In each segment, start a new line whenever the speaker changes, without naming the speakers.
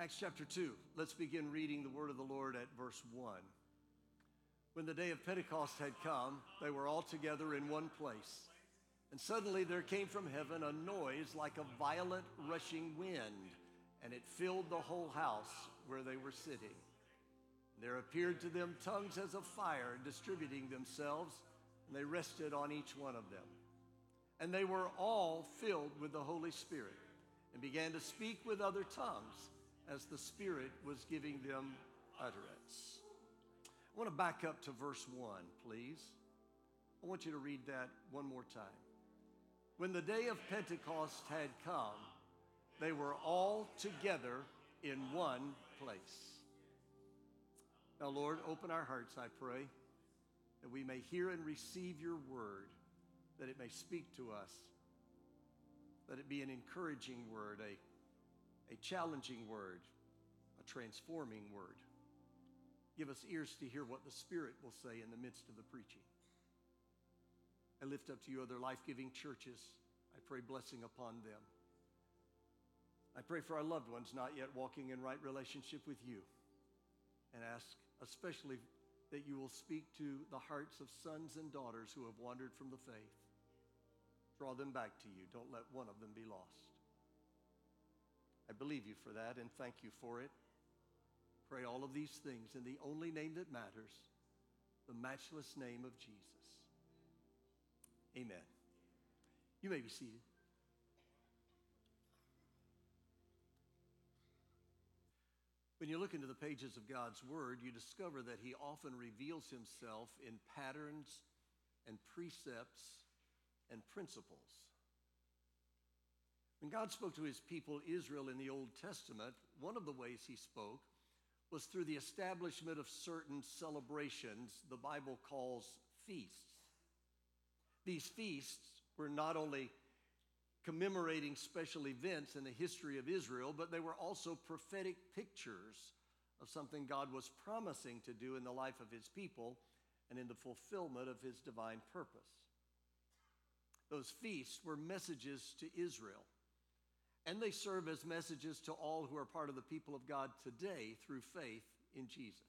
Acts chapter 2. Let's begin reading the word of the Lord at verse 1. When the day of Pentecost had come, they were all together in one place. And suddenly there came from heaven a noise like a violent rushing wind, and it filled the whole house where they were sitting. And there appeared to them tongues as of fire distributing themselves, and they rested on each one of them. And they were all filled with the Holy Spirit and began to speak with other tongues as the Spirit was giving them utterance. I want to back up to verse 1, please. I want you to read that one more time. When the day of Pentecost had come, they were all together in one place. Now, Lord, open our hearts, I pray, that we may hear and receive your word, that it may speak to us, that it be an encouraging word, a a challenging word, a transforming word. Give us ears to hear what the Spirit will say in the midst of the preaching. I lift up to you other life giving churches. I pray blessing upon them. I pray for our loved ones not yet walking in right relationship with you and ask especially that you will speak to the hearts of sons and daughters who have wandered from the faith. Draw them back to you. Don't let one of them be lost. I believe you for that and thank you for it. Pray all of these things in the only name that matters, the matchless name of Jesus. Amen. You may be seated. When you look into the pages of God's Word, you discover that He often reveals Himself in patterns and precepts and principles. When God spoke to his people Israel in the Old Testament, one of the ways he spoke was through the establishment of certain celebrations the Bible calls feasts. These feasts were not only commemorating special events in the history of Israel, but they were also prophetic pictures of something God was promising to do in the life of his people and in the fulfillment of his divine purpose. Those feasts were messages to Israel and they serve as messages to all who are part of the people of God today through faith in Jesus.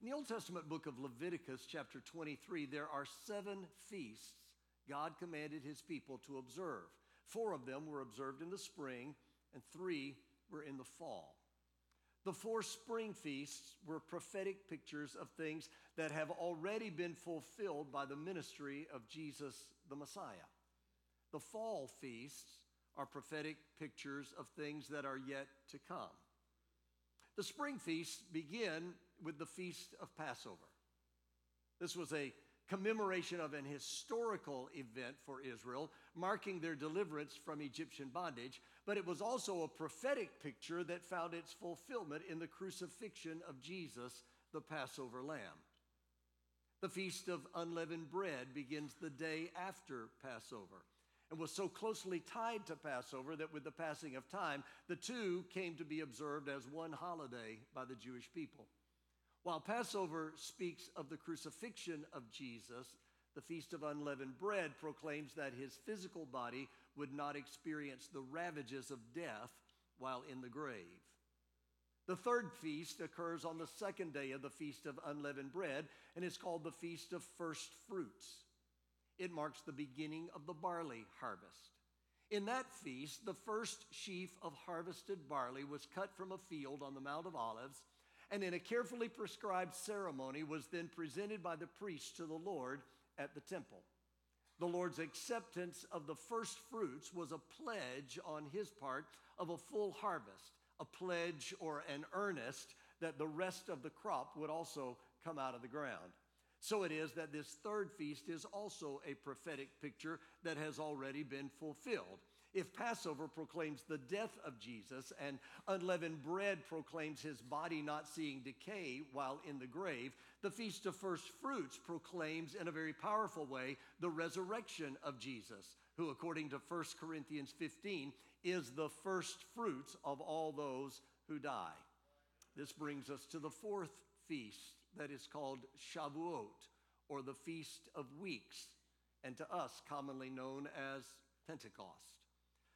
In the Old Testament book of Leviticus, chapter 23, there are seven feasts God commanded his people to observe. Four of them were observed in the spring, and three were in the fall. The four spring feasts were prophetic pictures of things that have already been fulfilled by the ministry of Jesus the Messiah. The fall feasts are prophetic pictures of things that are yet to come. The spring feasts begin with the Feast of Passover. This was a commemoration of an historical event for Israel, marking their deliverance from Egyptian bondage, but it was also a prophetic picture that found its fulfillment in the crucifixion of Jesus, the Passover lamb. The Feast of Unleavened Bread begins the day after Passover and was so closely tied to Passover that with the passing of time, the two came to be observed as one holiday by the Jewish people. While Passover speaks of the crucifixion of Jesus, the Feast of Unleavened Bread proclaims that his physical body would not experience the ravages of death while in the grave. The third feast occurs on the second day of the Feast of Unleavened Bread and is called the Feast of First Fruits. It marks the beginning of the barley harvest. In that feast, the first sheaf of harvested barley was cut from a field on the Mount of Olives, and in a carefully prescribed ceremony was then presented by the priest to the Lord at the temple. The Lord's acceptance of the first fruits was a pledge on his part of a full harvest, a pledge or an earnest that the rest of the crop would also come out of the ground. So it is that this third feast is also a prophetic picture that has already been fulfilled. If Passover proclaims the death of Jesus and unleavened bread proclaims his body not seeing decay while in the grave, the Feast of First Fruits proclaims in a very powerful way the resurrection of Jesus, who, according to 1 Corinthians 15, is the first fruits of all those who die. This brings us to the fourth feast that is called Shavuot, or the Feast of Weeks, and to us commonly known as Pentecost.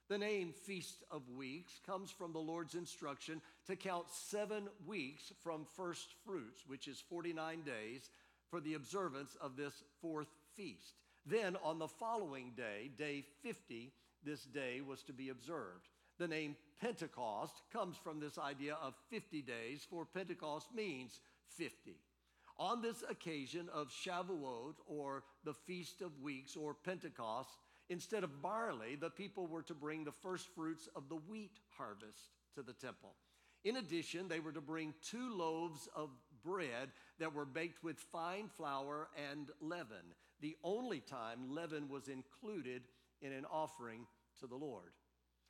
The name Feast of Weeks comes from the Lord's instruction to count seven weeks from first fruits, which is 49 days, for the observance of this fourth feast. Then on the following day, day 50, this day was to be observed. The name Pentecost comes from this idea of 50 days, for Pentecost means 50. On this occasion of Shavuot, or the Feast of Weeks, or Pentecost, instead of barley, the people were to bring the first fruits of the wheat harvest to the temple. In addition, they were to bring two loaves of bread that were baked with fine flour and leaven, the only time leaven was included in an offering to the Lord.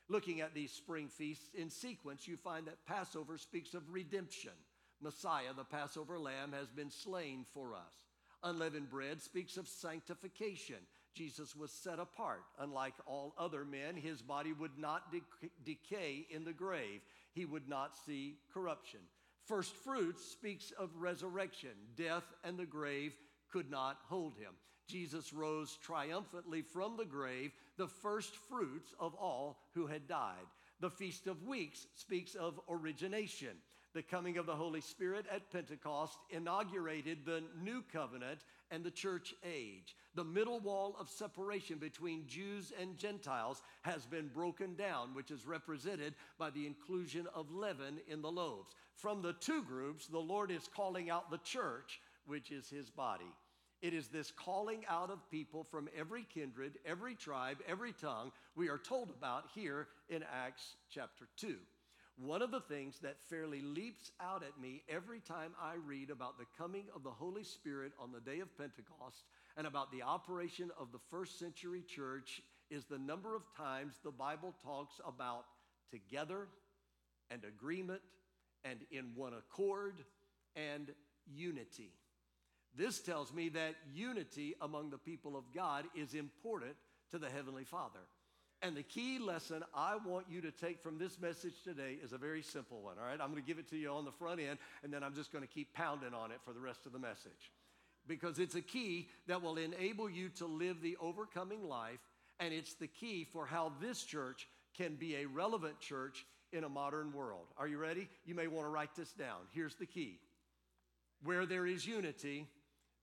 Looking at these spring feasts in sequence, you find that Passover speaks of redemption. Messiah, the Passover lamb, has been slain for us. Unleavened bread speaks of sanctification. Jesus was set apart. Unlike all other men, his body would not de- decay in the grave, he would not see corruption. First fruits speaks of resurrection. Death and the grave could not hold him. Jesus rose triumphantly from the grave, the first fruits of all who had died. The Feast of Weeks speaks of origination. The coming of the Holy Spirit at Pentecost inaugurated the new covenant and the church age. The middle wall of separation between Jews and Gentiles has been broken down, which is represented by the inclusion of leaven in the loaves. From the two groups, the Lord is calling out the church, which is his body. It is this calling out of people from every kindred, every tribe, every tongue we are told about here in Acts chapter 2. One of the things that fairly leaps out at me every time I read about the coming of the Holy Spirit on the day of Pentecost and about the operation of the first century church is the number of times the Bible talks about together and agreement and in one accord and unity. This tells me that unity among the people of God is important to the Heavenly Father. And the key lesson I want you to take from this message today is a very simple one, all right? I'm going to give it to you on the front end, and then I'm just going to keep pounding on it for the rest of the message. Because it's a key that will enable you to live the overcoming life, and it's the key for how this church can be a relevant church in a modern world. Are you ready? You may want to write this down. Here's the key where there is unity,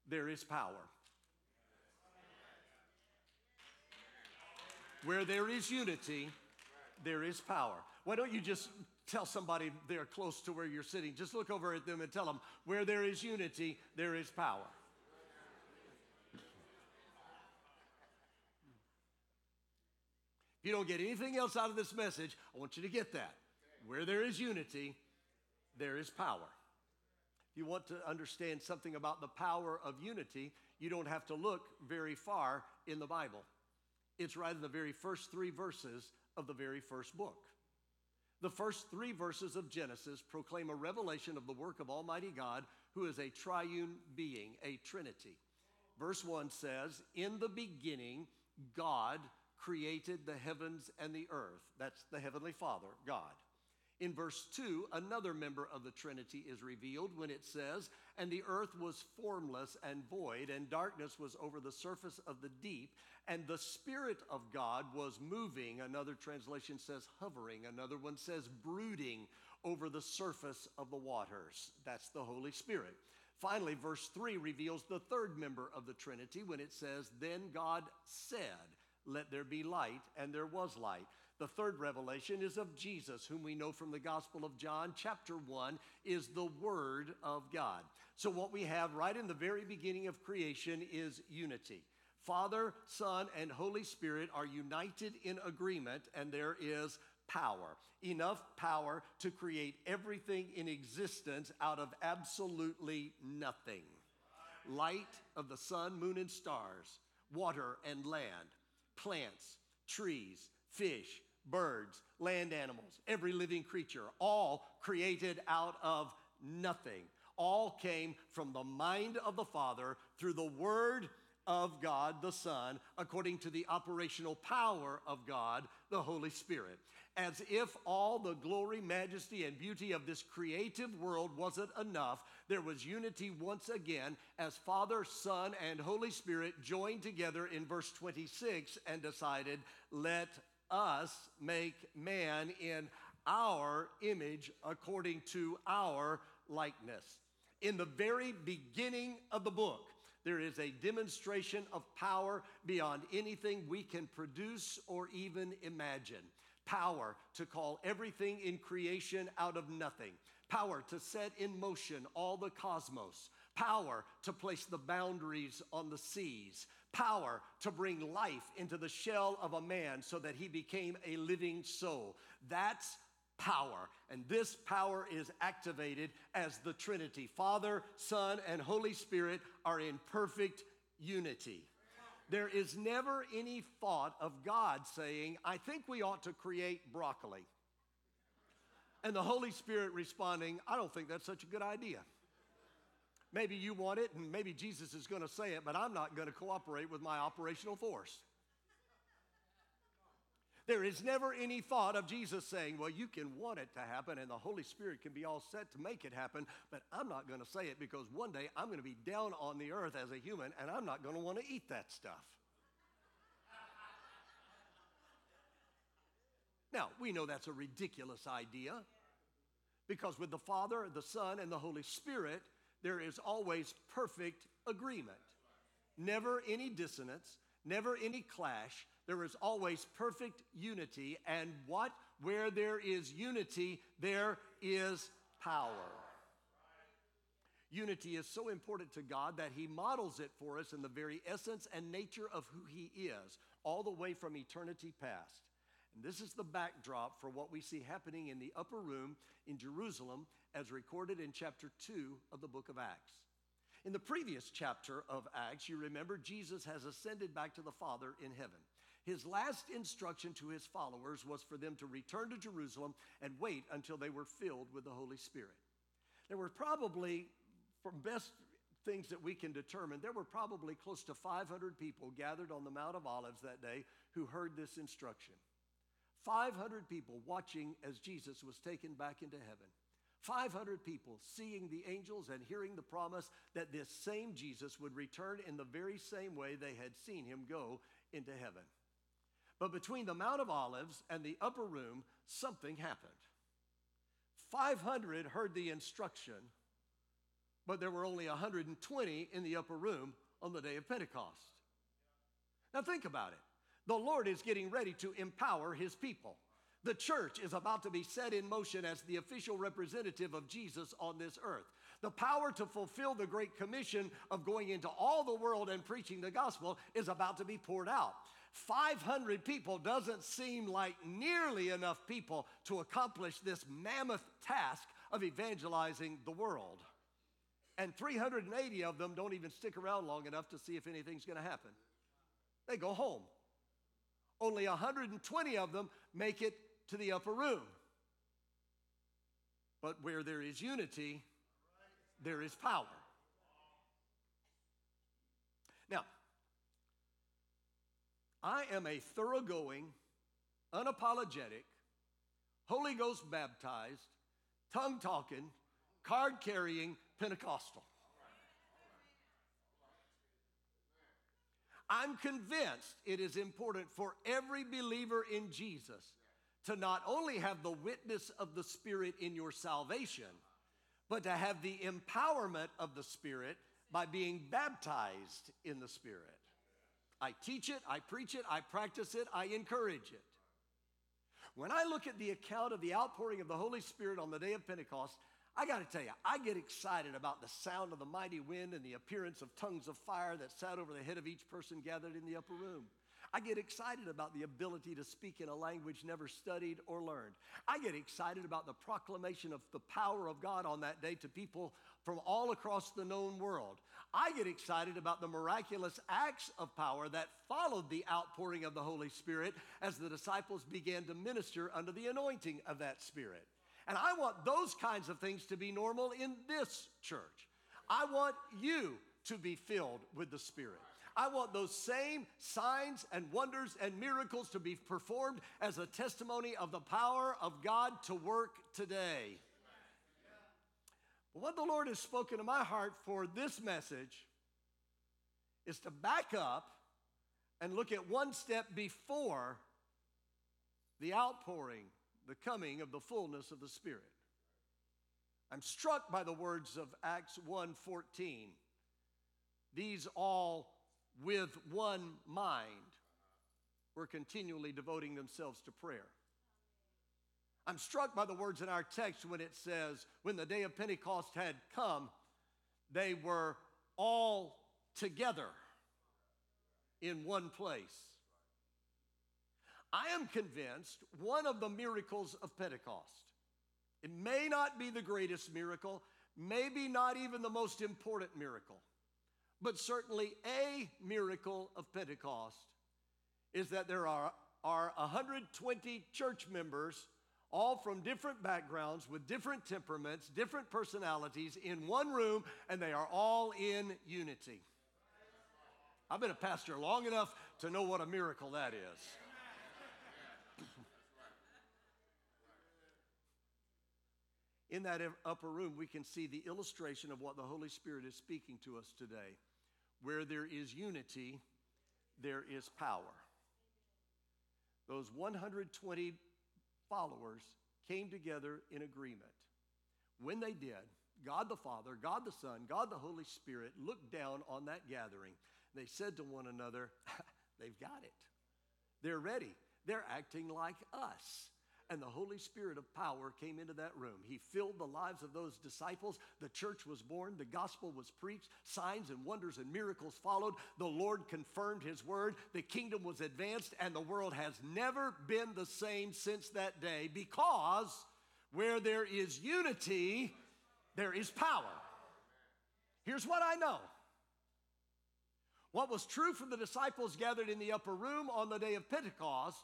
there is power. Where there is unity, there is power. Why don't you just tell somebody they're close to where you're sitting? Just look over at them and tell them, where there is unity, there is power. If you don't get anything else out of this message, I want you to get that. Where there is unity, there is power. If you want to understand something about the power of unity, you don't have to look very far in the Bible. It's right in the very first three verses of the very first book. The first three verses of Genesis proclaim a revelation of the work of Almighty God, who is a triune being, a trinity. Verse 1 says, In the beginning, God created the heavens and the earth. That's the Heavenly Father, God. In verse 2, another member of the Trinity is revealed when it says, And the earth was formless and void, and darkness was over the surface of the deep, and the Spirit of God was moving. Another translation says hovering, another one says brooding over the surface of the waters. That's the Holy Spirit. Finally, verse 3 reveals the third member of the Trinity when it says, Then God said, Let there be light, and there was light. The third revelation is of Jesus, whom we know from the Gospel of John, chapter 1, is the Word of God. So, what we have right in the very beginning of creation is unity. Father, Son, and Holy Spirit are united in agreement, and there is power. Enough power to create everything in existence out of absolutely nothing light of the sun, moon, and stars, water and land, plants, trees, fish, birds, land animals, every living creature, all created out of nothing. All came from the mind of the Father through the Word of God the Son, according to the operational power of God the Holy Spirit. As if all the glory, majesty, and beauty of this creative world wasn't enough, there was unity once again as Father, Son, and Holy Spirit joined together in verse 26 and decided, let us make man in our image according to our likeness. In the very beginning of the book, there is a demonstration of power beyond anything we can produce or even imagine. Power to call everything in creation out of nothing. Power to set in motion all the cosmos. Power to place the boundaries on the seas. Power to bring life into the shell of a man so that he became a living soul. That's power. And this power is activated as the Trinity Father, Son, and Holy Spirit are in perfect unity. There is never any thought of God saying, I think we ought to create broccoli. And the Holy Spirit responding, I don't think that's such a good idea. Maybe you want it, and maybe Jesus is going to say it, but I'm not going to cooperate with my operational force. There is never any thought of Jesus saying, Well, you can want it to happen and the Holy Spirit can be all set to make it happen, but I'm not going to say it because one day I'm going to be down on the earth as a human and I'm not going to want to eat that stuff. now, we know that's a ridiculous idea because with the Father, the Son, and the Holy Spirit, there is always perfect agreement. Never any dissonance, never any clash, there is always perfect unity. And what? Where there is unity, there is power. Unity is so important to God that He models it for us in the very essence and nature of who He is, all the way from eternity past. And this is the backdrop for what we see happening in the upper room in Jerusalem, as recorded in chapter 2 of the book of Acts. In the previous chapter of Acts, you remember Jesus has ascended back to the Father in heaven. His last instruction to his followers was for them to return to Jerusalem and wait until they were filled with the Holy Spirit. There were probably, from best things that we can determine, there were probably close to 500 people gathered on the Mount of Olives that day who heard this instruction. 500 people watching as Jesus was taken back into heaven. 500 people seeing the angels and hearing the promise that this same Jesus would return in the very same way they had seen him go into heaven. But between the Mount of Olives and the upper room, something happened. 500 heard the instruction, but there were only 120 in the upper room on the day of Pentecost. Now, think about it. The Lord is getting ready to empower his people. The church is about to be set in motion as the official representative of Jesus on this earth. The power to fulfill the Great Commission of going into all the world and preaching the gospel is about to be poured out. 500 people doesn't seem like nearly enough people to accomplish this mammoth task of evangelizing the world. And 380 of them don't even stick around long enough to see if anything's going to happen. They go home. Only 120 of them make it to the upper room. But where there is unity, there is power. Now, I am a thoroughgoing, unapologetic, Holy Ghost baptized, tongue talking, card carrying Pentecostal. I'm convinced it is important for every believer in Jesus to not only have the witness of the Spirit in your salvation, but to have the empowerment of the Spirit by being baptized in the Spirit. I teach it, I preach it, I practice it, I encourage it. When I look at the account of the outpouring of the Holy Spirit on the day of Pentecost, I got to tell you, I get excited about the sound of the mighty wind and the appearance of tongues of fire that sat over the head of each person gathered in the upper room. I get excited about the ability to speak in a language never studied or learned. I get excited about the proclamation of the power of God on that day to people from all across the known world. I get excited about the miraculous acts of power that followed the outpouring of the Holy Spirit as the disciples began to minister under the anointing of that Spirit. And I want those kinds of things to be normal in this church. I want you to be filled with the Spirit. I want those same signs and wonders and miracles to be performed as a testimony of the power of God to work today. What the Lord has spoken to my heart for this message is to back up and look at one step before the outpouring, the coming of the fullness of the Spirit. I'm struck by the words of Acts 1:14. These all with one mind were continually devoting themselves to prayer. I'm struck by the words in our text when it says, when the day of Pentecost had come, they were all together in one place. I am convinced one of the miracles of Pentecost, it may not be the greatest miracle, maybe not even the most important miracle, but certainly a miracle of Pentecost is that there are, are 120 church members, all from different backgrounds, with different temperaments, different personalities, in one room, and they are all in unity. I've been a pastor long enough to know what a miracle that is. In that upper room, we can see the illustration of what the Holy Spirit is speaking to us today. Where there is unity, there is power. Those 120 followers came together in agreement. When they did, God the Father, God the Son, God the Holy Spirit looked down on that gathering. They said to one another, They've got it. They're ready. They're acting like us and the Holy Spirit of power came into that room. He filled the lives of those disciples. The church was born. The gospel was preached. Signs and wonders and miracles followed. The Lord confirmed his word. The kingdom was advanced, and the world has never been the same since that day because where there is unity, there is power. Here's what I know. What was true for the disciples gathered in the upper room on the day of Pentecost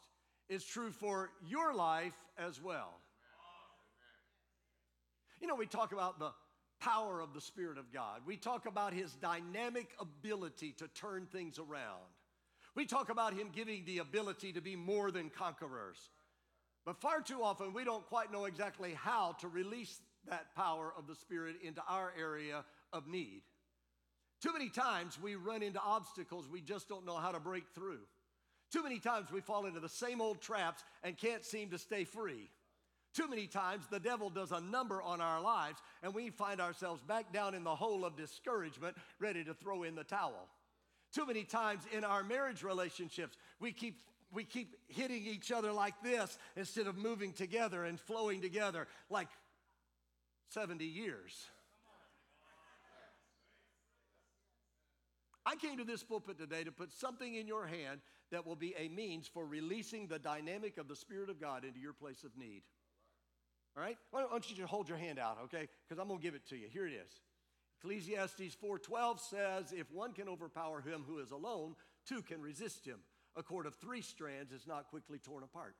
is true for your life as well. You know, we talk about the power of the Spirit of God. We talk about his dynamic ability to turn things around. We talk about him giving the ability to be more than conquerors. But far too often, we don't quite know exactly how to release that power of the Spirit into our area of need. Too many times we run into obstacles we just don't know how to break through. Too many times we fall into the same old traps and can't seem to stay free. Too many times the devil does a number on our lives and we find ourselves back down in the hole of discouragement, ready to throw in the towel. Too many times in our marriage relationships, we keep we keep hitting each other like this instead of moving together and flowing together like 70 years. I came to this pulpit today to put something in your hand that will be a means for releasing the dynamic of the Spirit of God into your place of need. All right? Why don't you just hold your hand out, okay? Because I'm going to give it to you. Here it is. Ecclesiastes 4:12 says, "If one can overpower him who is alone, two can resist him. A cord of three strands is not quickly torn apart."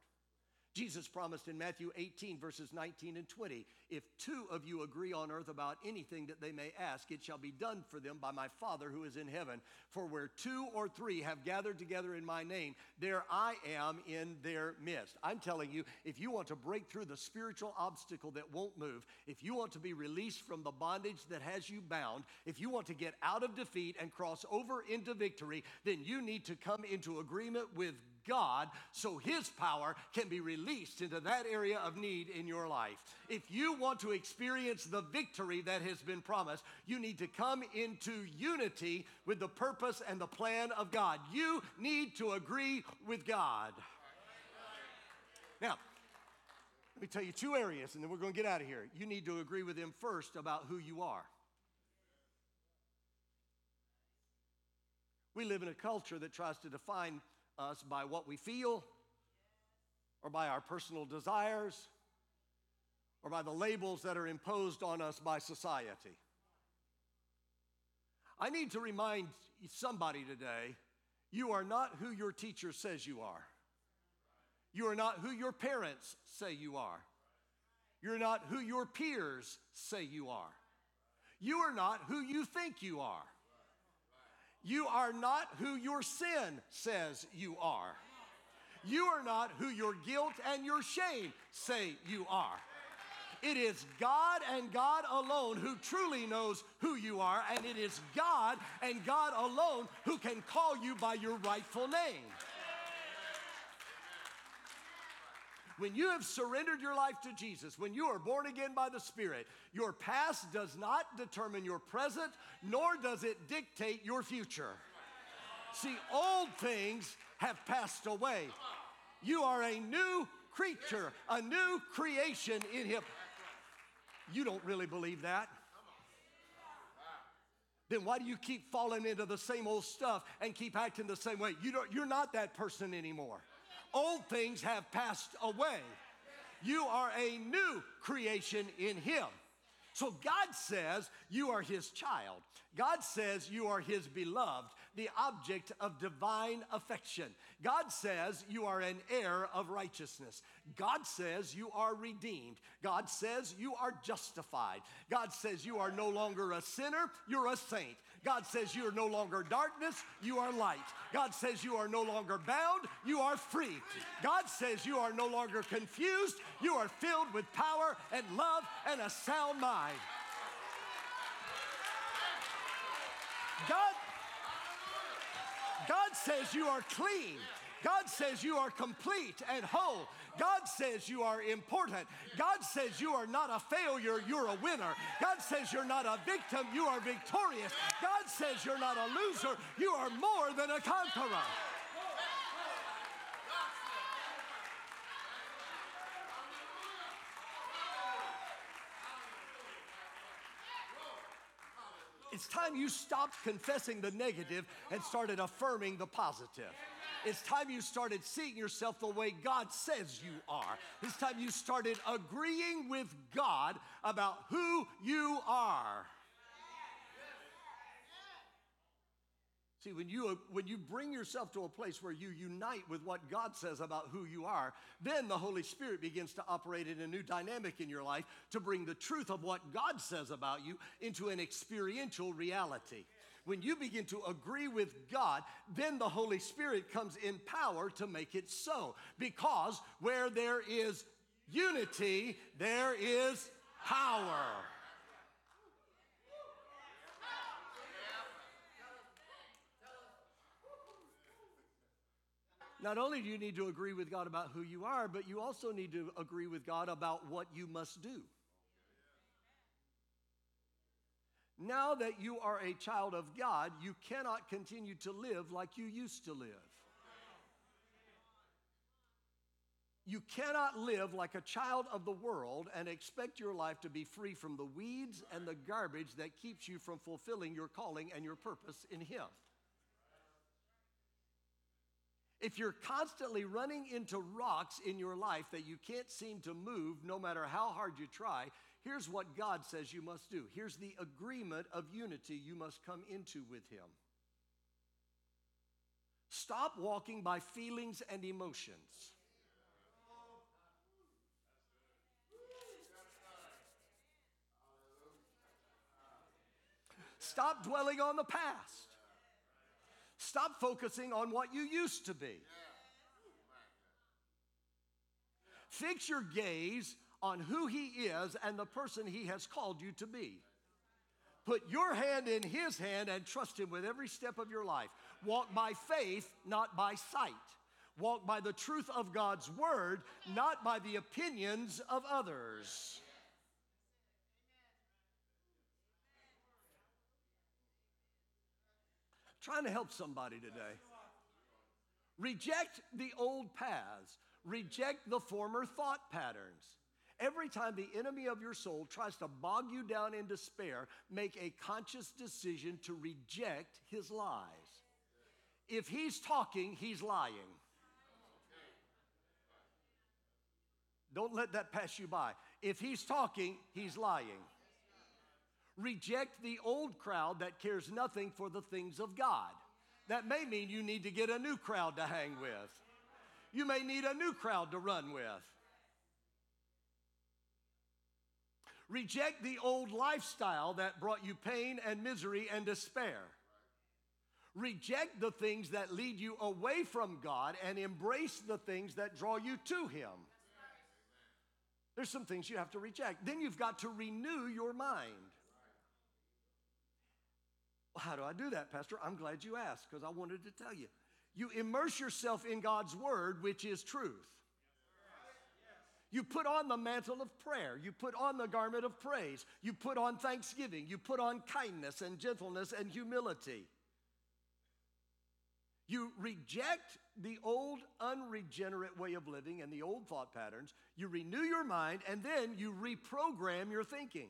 Jesus promised in Matthew 18, verses 19 and 20, if two of you agree on earth about anything that they may ask, it shall be done for them by my Father who is in heaven. For where two or three have gathered together in my name, there I am in their midst. I'm telling you, if you want to break through the spiritual obstacle that won't move, if you want to be released from the bondage that has you bound, if you want to get out of defeat and cross over into victory, then you need to come into agreement with God so His power can be released into that area of need in your life. If you want to experience the victory that has been promised, you need to come into unity with the purpose and the plan of God. You need to agree with God. Now, let me tell you two areas and then we're going to get out of here. You need to agree with Him first about who you are. We live in a culture that tries to define us by what we feel or by our personal desires or by the labels that are imposed on us by society. I need to remind somebody today you are not who your teacher says you are. You are not who your parents say you are. You're not who your peers say you are. You are not who you think you are. You are not who your sin says you are. You are not who your guilt and your shame say you are. It is God and God alone who truly knows who you are, and it is God and God alone who can call you by your rightful name. When you have surrendered your life to Jesus, when you are born again by the Spirit, your past does not determine your present, nor does it dictate your future. See, old things have passed away. You are a new creature, a new creation in Him. You don't really believe that then why do you keep falling into the same old stuff and keep acting the same way? You don't, you're not that person anymore. Old things have passed away. You are a new creation in Him. So God says you are His child. God says you are His beloved, the object of divine affection. God says you are an heir of righteousness. God says you are redeemed. God says you are justified. God says you are no longer a sinner, you're a saint. God says you are no longer darkness, you are light. God says you are no longer bound, you are free. God says you are no longer confused, you are filled with power and love and a sound mind. God, God says you are clean. God says you are complete and whole. God says you are important. God says you are not a failure, you're a winner. God says you're not a victim, you are victorious. God says you're not a loser, you are more than a conqueror. It's time you stopped confessing the negative and started affirming the positive. It's time you started seeing yourself the way God says you are. It's time you started agreeing with God about who you are. See, when you, when you bring yourself to a place where you unite with what God says about who you are, then the Holy Spirit begins to operate in a new dynamic in your life to bring the truth of what God says about you into an experiential reality. When you begin to agree with God, then the Holy Spirit comes in power to make it so. Because where there is unity, there is power. Not only do you need to agree with God about who you are, but you also need to agree with God about what you must do. Now that you are a child of God, you cannot continue to live like you used to live. You cannot live like a child of the world and expect your life to be free from the weeds and the garbage that keeps you from fulfilling your calling and your purpose in Him. If you're constantly running into rocks in your life that you can't seem to move no matter how hard you try, Here's what God says you must do. Here's the agreement of unity you must come into with Him. Stop walking by feelings and emotions. Stop dwelling on the past. Stop focusing on what you used to be. Fix your gaze on who He is and the person He has called you to be. Put your hand in His hand and trust Him with every step of your life. Walk by faith, not by sight. Walk by the truth of God's word, not by the opinions of others. trying to help somebody today. Reject the old paths, reject the former thought patterns. Every time the enemy of your soul tries to bog you down in despair, make a conscious decision to reject his lies. If he's talking, he's lying. Don't let that pass you by. If he's talking, he's lying. Reject the old crowd that cares nothing for the things of God. That may mean you need to get a new crowd to hang with. You may need a new crowd to run with. Reject the old lifestyle that brought you pain and misery and despair. Reject the things that lead you away from God and embrace the things that draw you to Him. There's some things you have to reject. Then you've got to renew your mind. How do I do that, Pastor? I'm glad you asked because I wanted to tell you. You immerse yourself in God's Word, which is truth. You put on the mantle of prayer. You put on the garment of praise. You put on thanksgiving. You put on kindness and gentleness and humility. You reject the old unregenerate way of living and the old thought patterns. You renew your mind and then you reprogram your thinking.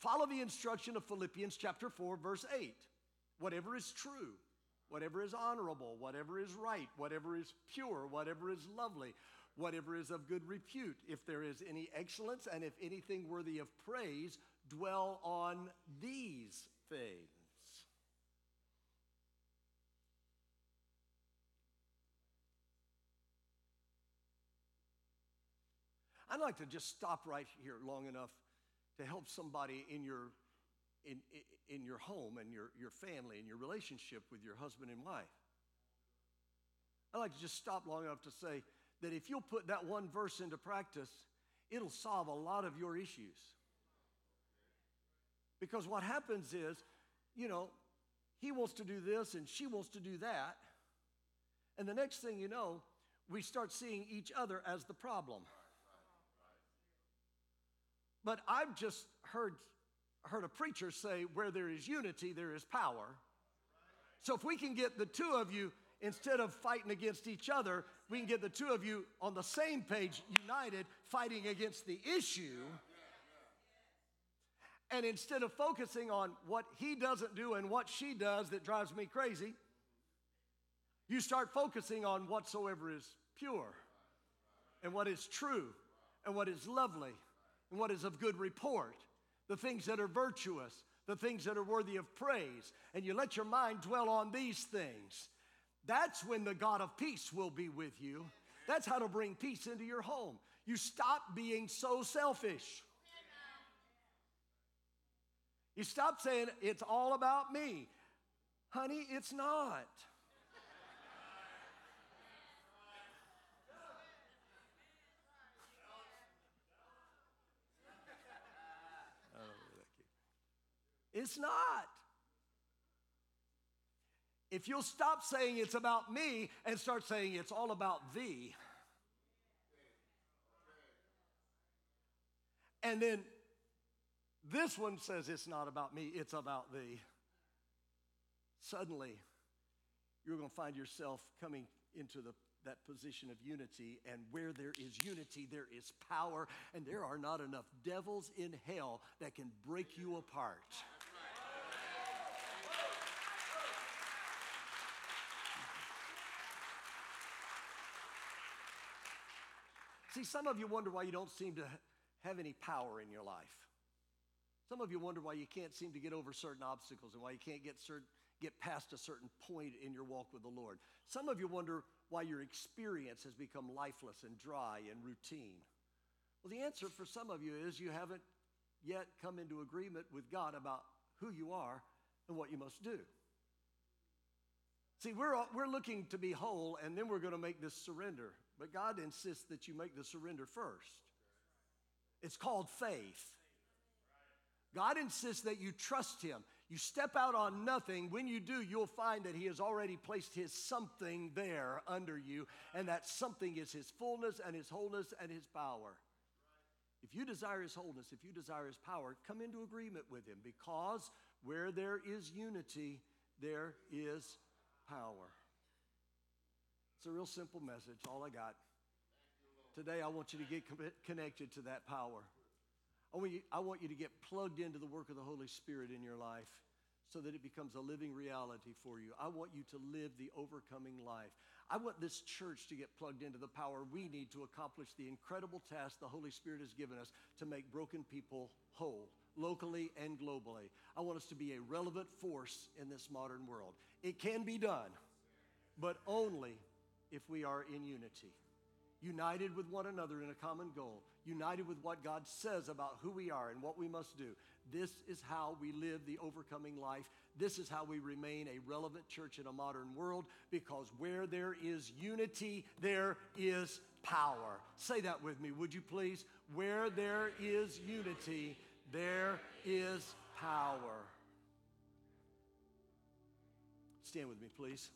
Follow the instruction of Philippians chapter 4 verse 8. Whatever is true, whatever is honorable, whatever is right, whatever is pure, whatever is lovely, whatever is of good repute, if there is any excellence and if anything worthy of praise, dwell on these things. I'd like to just stop right here long enough to help somebody in your in, in your home and your, your family and your relationship with your husband and wife. I'd like to just stop long enough to say that if you'll put that one verse into practice, it'll solve a lot of your issues. Because what happens is, you know, he wants to do this and she wants to do that. And the next thing you know, we start seeing each other as the problem. But I've just heard, heard a preacher say, where there is unity, there is power. So if we can get the two of you, instead of fighting against each other, we can get the two of you on the same page, united, fighting against the issue. And instead of focusing on what he doesn't do and what she does that drives me crazy, you start focusing on whatsoever is pure and what is true and what is lovely and what is of good report, the things that are virtuous, the things that are worthy of praise, and you let your mind dwell on these things. That's when the God of peace will be with you. That's how to bring peace into your home. You stop being so selfish. You stop saying, it's all about me. Honey, it's not. It's not. If you'll stop saying it's about me and start saying it's all about thee, and then this one says it's not about me, it's about thee, suddenly you're going to find yourself coming into the that position of unity. And where there is unity, there is power. And there are not enough devils in hell that can break you apart. See, some of you wonder why you don't seem to have any power in your life. Some of you wonder why you can't seem to get over certain obstacles and why you can't get, certain, get past a certain point in your walk with the Lord. Some of you wonder why your experience has become lifeless and dry and routine. Well, the answer for some of you is you haven't yet come into agreement with God about who you are and what you must do. See, we're, we're looking to be whole, and then we're going to make this surrender. But God insists that you make the surrender first. It's called faith. God insists that you trust Him. You step out on nothing. When you do, you'll find that He has already placed His something there under you, and that something is His fullness and His wholeness and His power. If you desire His wholeness, if you desire His power, come into agreement with Him because where there is unity, there is power. It's a real simple message, all I got. Today, I want you to get connected to that power. I want, you, I want you to get plugged into the work of the Holy Spirit in your life so that it becomes a living reality for you. I want you to live the overcoming life. I want this church to get plugged into the power we need to accomplish the incredible task the Holy Spirit has given us to make broken people whole, locally and globally. I want us to be a relevant force in this modern world. It can be done, but only if we are in unity, united with one another in a common goal, united with what God says about who we are and what we must do. This is how we live the overcoming life. This is how we remain a relevant church in a modern world because where there is unity, there is power. Say that with me, would you please? Where there is unity, there is power. Stand with me, please.